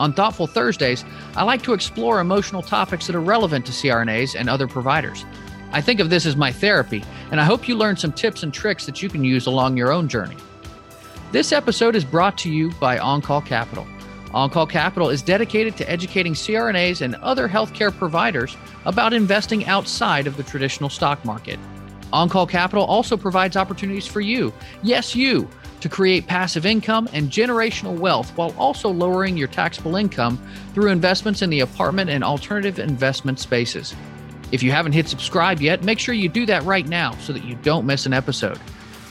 On Thoughtful Thursdays, I like to explore emotional topics that are relevant to CRNAs and other providers. I think of this as my therapy, and I hope you learn some tips and tricks that you can use along your own journey. This episode is brought to you by OnCall Capital. OnCall Capital is dedicated to educating CRNAs and other healthcare providers about investing outside of the traditional stock market. OnCall Capital also provides opportunities for you, yes, you, to create passive income and generational wealth while also lowering your taxable income through investments in the apartment and alternative investment spaces. If you haven't hit subscribe yet, make sure you do that right now so that you don't miss an episode.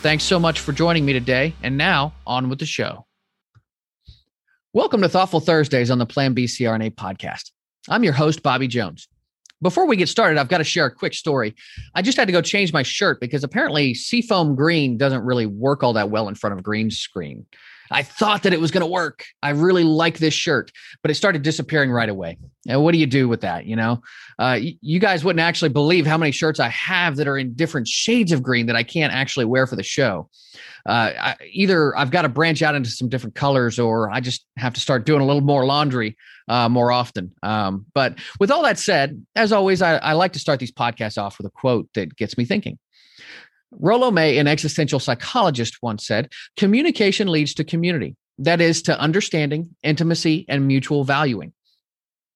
Thanks so much for joining me today. And now, on with the show. Welcome to Thoughtful Thursdays on the Plan B CRNA podcast. I'm your host, Bobby Jones. Before we get started, I've got to share a quick story. I just had to go change my shirt because apparently seafoam green doesn't really work all that well in front of green screen. I thought that it was going to work. I really like this shirt, but it started disappearing right away. And what do you do with that? You know, uh, you guys wouldn't actually believe how many shirts I have that are in different shades of green that I can't actually wear for the show. Uh, I, either I've got to branch out into some different colors, or I just have to start doing a little more laundry uh, more often. Um, but with all that said, as always, I, I like to start these podcasts off with a quote that gets me thinking. Rollo May, an existential psychologist, once said, communication leads to community. That is, to understanding, intimacy, and mutual valuing.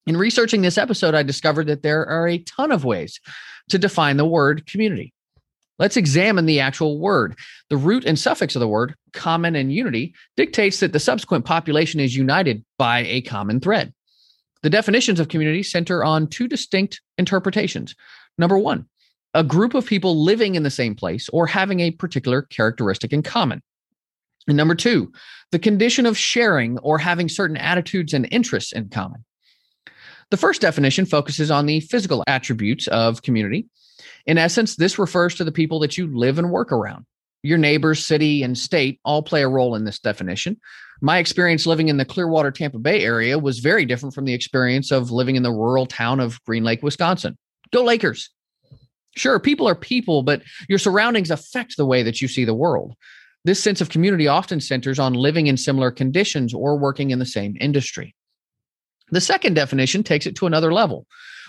In researching this episode, I discovered that there are a ton of ways to define the word community. Let's examine the actual word. The root and suffix of the word, common and unity, dictates that the subsequent population is united by a common thread. The definitions of community center on two distinct interpretations. Number one, a group of people living in the same place or having a particular characteristic in common. And number two, the condition of sharing or having certain attitudes and interests in common. The first definition focuses on the physical attributes of community. In essence, this refers to the people that you live and work around. Your neighbors, city, and state all play a role in this definition. My experience living in the Clearwater, Tampa Bay area was very different from the experience of living in the rural town of Green Lake, Wisconsin. Go Lakers! Sure, people are people, but your surroundings affect the way that you see the world. This sense of community often centers on living in similar conditions or working in the same industry. The second definition takes it to another level.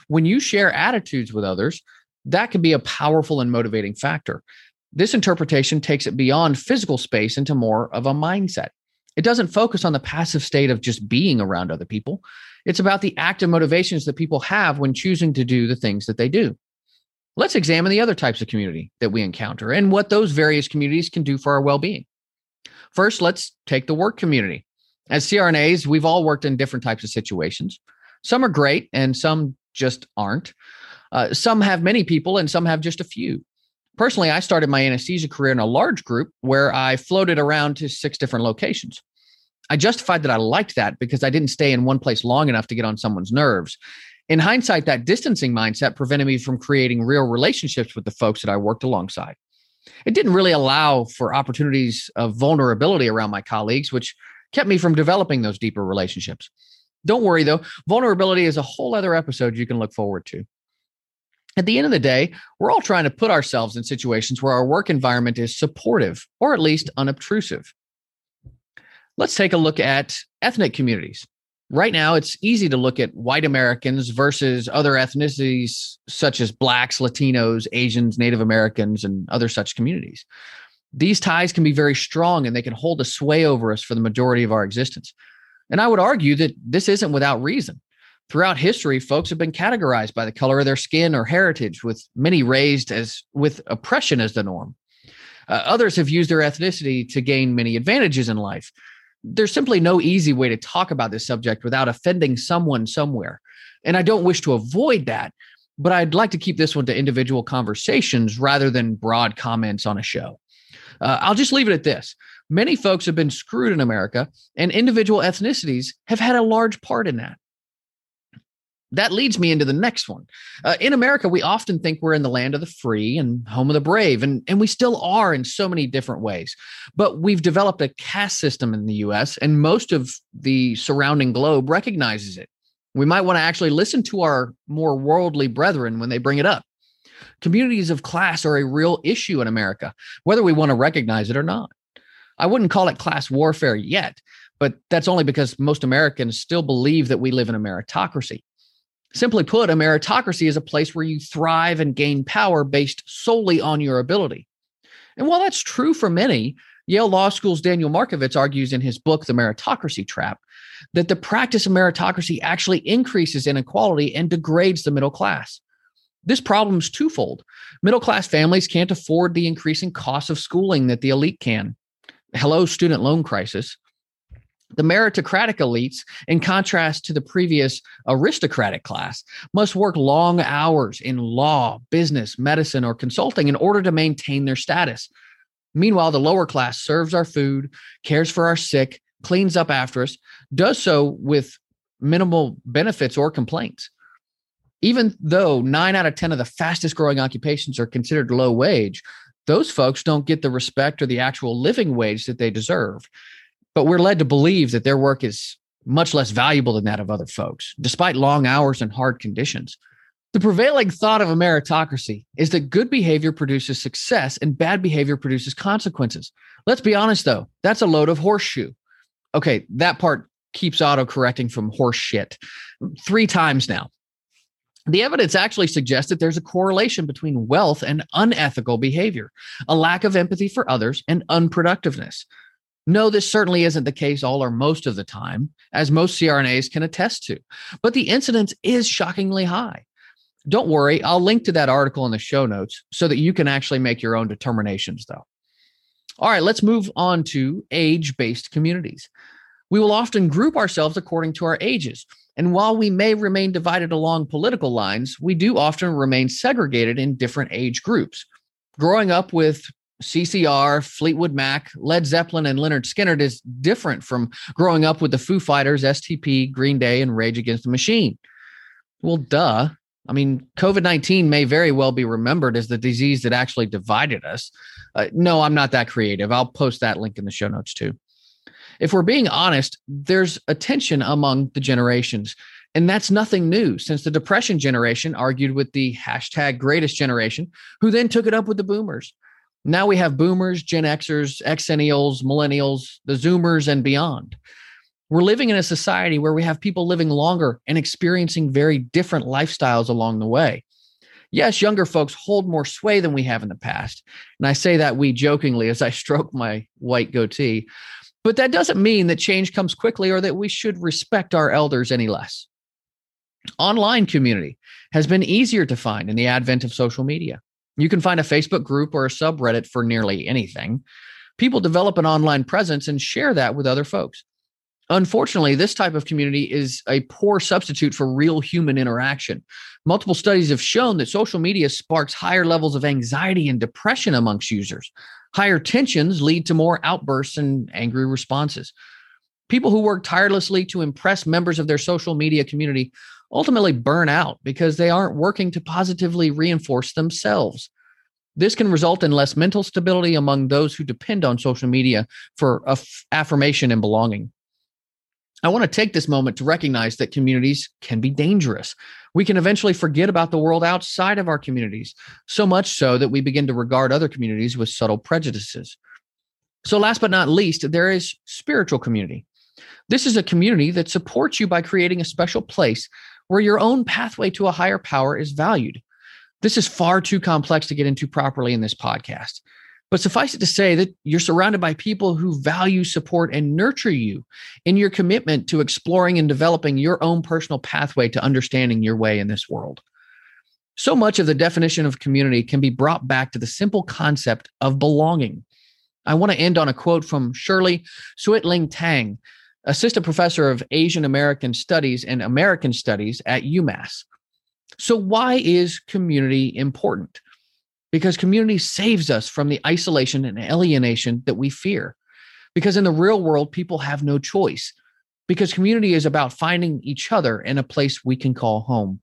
When you share attitudes with others, that can be a powerful and motivating factor. This interpretation takes it beyond physical space into more of a mindset. It doesn't focus on the passive state of just being around other people. It's about the active motivations that people have when choosing to do the things that they do. Let's examine the other types of community that we encounter and what those various communities can do for our well being. First, let's take the work community. As CRNAs, we've all worked in different types of situations. Some are great and some just aren't. Uh, some have many people and some have just a few. Personally, I started my anesthesia career in a large group where I floated around to six different locations. I justified that I liked that because I didn't stay in one place long enough to get on someone's nerves. In hindsight, that distancing mindset prevented me from creating real relationships with the folks that I worked alongside. It didn't really allow for opportunities of vulnerability around my colleagues, which kept me from developing those deeper relationships. Don't worry though, vulnerability is a whole other episode you can look forward to. At the end of the day, we're all trying to put ourselves in situations where our work environment is supportive or at least unobtrusive. Let's take a look at ethnic communities right now it's easy to look at white Americans versus other ethnicities such as blacks, Latinos, Asians, Native Americans, and other such communities. These ties can be very strong and they can hold a sway over us for the majority of our existence. And I would argue that this isn't without reason. Throughout history, folks have been categorized by the color of their skin or heritage, with many raised as with oppression as the norm. Uh, others have used their ethnicity to gain many advantages in life, there's simply no easy way to talk about this subject without offending someone somewhere. And I don't wish to avoid that, but I'd like to keep this one to individual conversations rather than broad comments on a show. Uh, I'll just leave it at this. Many folks have been screwed in America, and individual ethnicities have had a large part in that. That leads me into the next one. Uh, in America, we often think we're in the land of the free and home of the brave, and, and we still are in so many different ways. But we've developed a caste system in the US, and most of the surrounding globe recognizes it. We might want to actually listen to our more worldly brethren when they bring it up. Communities of class are a real issue in America, whether we want to recognize it or not. I wouldn't call it class warfare yet, but that's only because most Americans still believe that we live in a meritocracy. Simply put, a meritocracy is a place where you thrive and gain power based solely on your ability. And while that's true for many, Yale Law School's Daniel Markovits argues in his book, The Meritocracy Trap, that the practice of meritocracy actually increases inequality and degrades the middle class. This problem is twofold. Middle class families can't afford the increasing cost of schooling that the elite can. Hello, student loan crisis. The meritocratic elites, in contrast to the previous aristocratic class, must work long hours in law, business, medicine, or consulting in order to maintain their status. Meanwhile, the lower class serves our food, cares for our sick, cleans up after us, does so with minimal benefits or complaints. Even though nine out of 10 of the fastest growing occupations are considered low wage, those folks don't get the respect or the actual living wage that they deserve. But we're led to believe that their work is much less valuable than that of other folks, despite long hours and hard conditions. The prevailing thought of a meritocracy is that good behavior produces success and bad behavior produces consequences. Let's be honest, though, that's a load of horseshoe. Okay, that part keeps auto correcting from horse shit three times now. The evidence actually suggests that there's a correlation between wealth and unethical behavior, a lack of empathy for others, and unproductiveness. No, this certainly isn't the case all or most of the time, as most CRNAs can attest to, but the incidence is shockingly high. Don't worry, I'll link to that article in the show notes so that you can actually make your own determinations, though. All right, let's move on to age based communities. We will often group ourselves according to our ages. And while we may remain divided along political lines, we do often remain segregated in different age groups. Growing up with CCR, Fleetwood Mac, Led Zeppelin, and Lynyrd Skynyrd is different from growing up with the Foo Fighters, STP, Green Day, and Rage Against the Machine. Well, duh. I mean, COVID 19 may very well be remembered as the disease that actually divided us. Uh, no, I'm not that creative. I'll post that link in the show notes too. If we're being honest, there's a tension among the generations. And that's nothing new since the Depression generation argued with the hashtag greatest generation, who then took it up with the boomers. Now we have boomers, Gen Xers, Xennials, millennials, the Zoomers, and beyond. We're living in a society where we have people living longer and experiencing very different lifestyles along the way. Yes, younger folks hold more sway than we have in the past. And I say that we jokingly as I stroke my white goatee. But that doesn't mean that change comes quickly or that we should respect our elders any less. Online community has been easier to find in the advent of social media. You can find a Facebook group or a subreddit for nearly anything. People develop an online presence and share that with other folks. Unfortunately, this type of community is a poor substitute for real human interaction. Multiple studies have shown that social media sparks higher levels of anxiety and depression amongst users. Higher tensions lead to more outbursts and angry responses. People who work tirelessly to impress members of their social media community ultimately burn out because they aren't working to positively reinforce themselves. This can result in less mental stability among those who depend on social media for affirmation and belonging. I want to take this moment to recognize that communities can be dangerous. We can eventually forget about the world outside of our communities, so much so that we begin to regard other communities with subtle prejudices. So, last but not least, there is spiritual community. This is a community that supports you by creating a special place where your own pathway to a higher power is valued. This is far too complex to get into properly in this podcast. But suffice it to say that you're surrounded by people who value, support, and nurture you in your commitment to exploring and developing your own personal pathway to understanding your way in this world. So much of the definition of community can be brought back to the simple concept of belonging. I want to end on a quote from Shirley Suetling Tang, assistant professor of Asian American Studies and American Studies at UMass. So, why is community important? Because community saves us from the isolation and alienation that we fear. Because in the real world, people have no choice. because community is about finding each other in a place we can call home.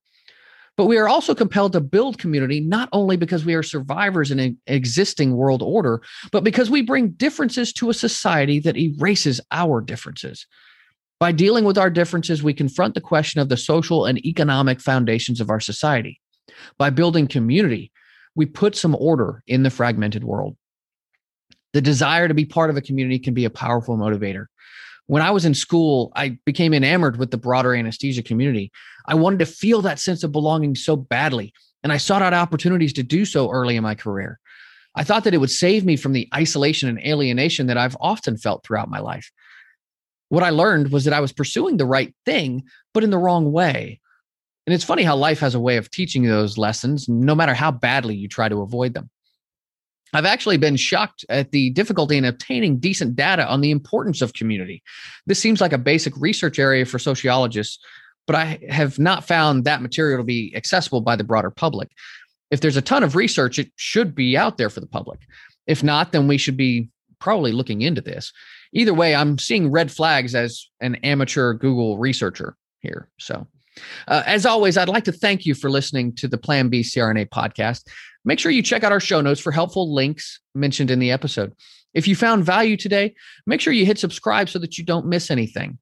But we are also compelled to build community not only because we are survivors in an existing world order, but because we bring differences to a society that erases our differences. By dealing with our differences, we confront the question of the social and economic foundations of our society. By building community, we put some order in the fragmented world. The desire to be part of a community can be a powerful motivator when I was in school, I became enamored with the broader anesthesia community. I wanted to feel that sense of belonging so badly, and I sought out opportunities to do so early in my career. I thought that it would save me from the isolation and alienation that I've often felt throughout my life. What I learned was that I was pursuing the right thing, but in the wrong way. And it's funny how life has a way of teaching you those lessons, no matter how badly you try to avoid them. I've actually been shocked at the difficulty in obtaining decent data on the importance of community. This seems like a basic research area for sociologists, but I have not found that material to be accessible by the broader public. If there's a ton of research, it should be out there for the public. If not, then we should be probably looking into this. Either way, I'm seeing red flags as an amateur Google researcher here. So, uh, as always, I'd like to thank you for listening to the Plan B CRNA podcast. Make sure you check out our show notes for helpful links mentioned in the episode. If you found value today, make sure you hit subscribe so that you don't miss anything.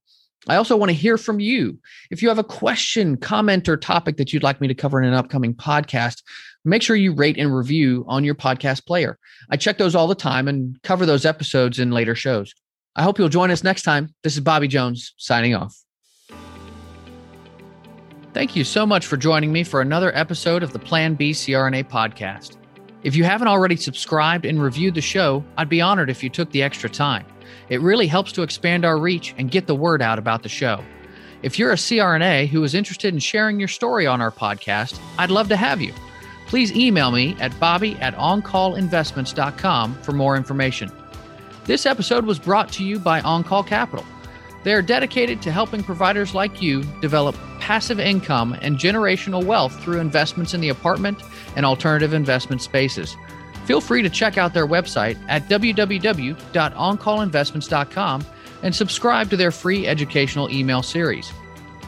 I also want to hear from you. If you have a question, comment, or topic that you'd like me to cover in an upcoming podcast, make sure you rate and review on your podcast player. I check those all the time and cover those episodes in later shows. I hope you'll join us next time. This is Bobby Jones signing off. Thank you so much for joining me for another episode of the Plan B CRNA podcast. If you haven't already subscribed and reviewed the show, I'd be honored if you took the extra time. It really helps to expand our reach and get the word out about the show. If you're a CRNA who is interested in sharing your story on our podcast, I'd love to have you. Please email me at bobby at oncallinvestments.com for more information. This episode was brought to you by OnCall Capital. They are dedicated to helping providers like you develop passive income and generational wealth through investments in the apartment and alternative investment spaces. Feel free to check out their website at www.oncallinvestments.com and subscribe to their free educational email series.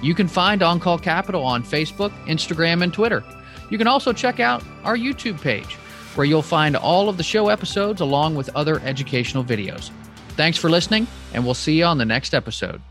You can find OnCall Capital on Facebook, Instagram, and Twitter. You can also check out our YouTube page, where you'll find all of the show episodes along with other educational videos. Thanks for listening, and we'll see you on the next episode.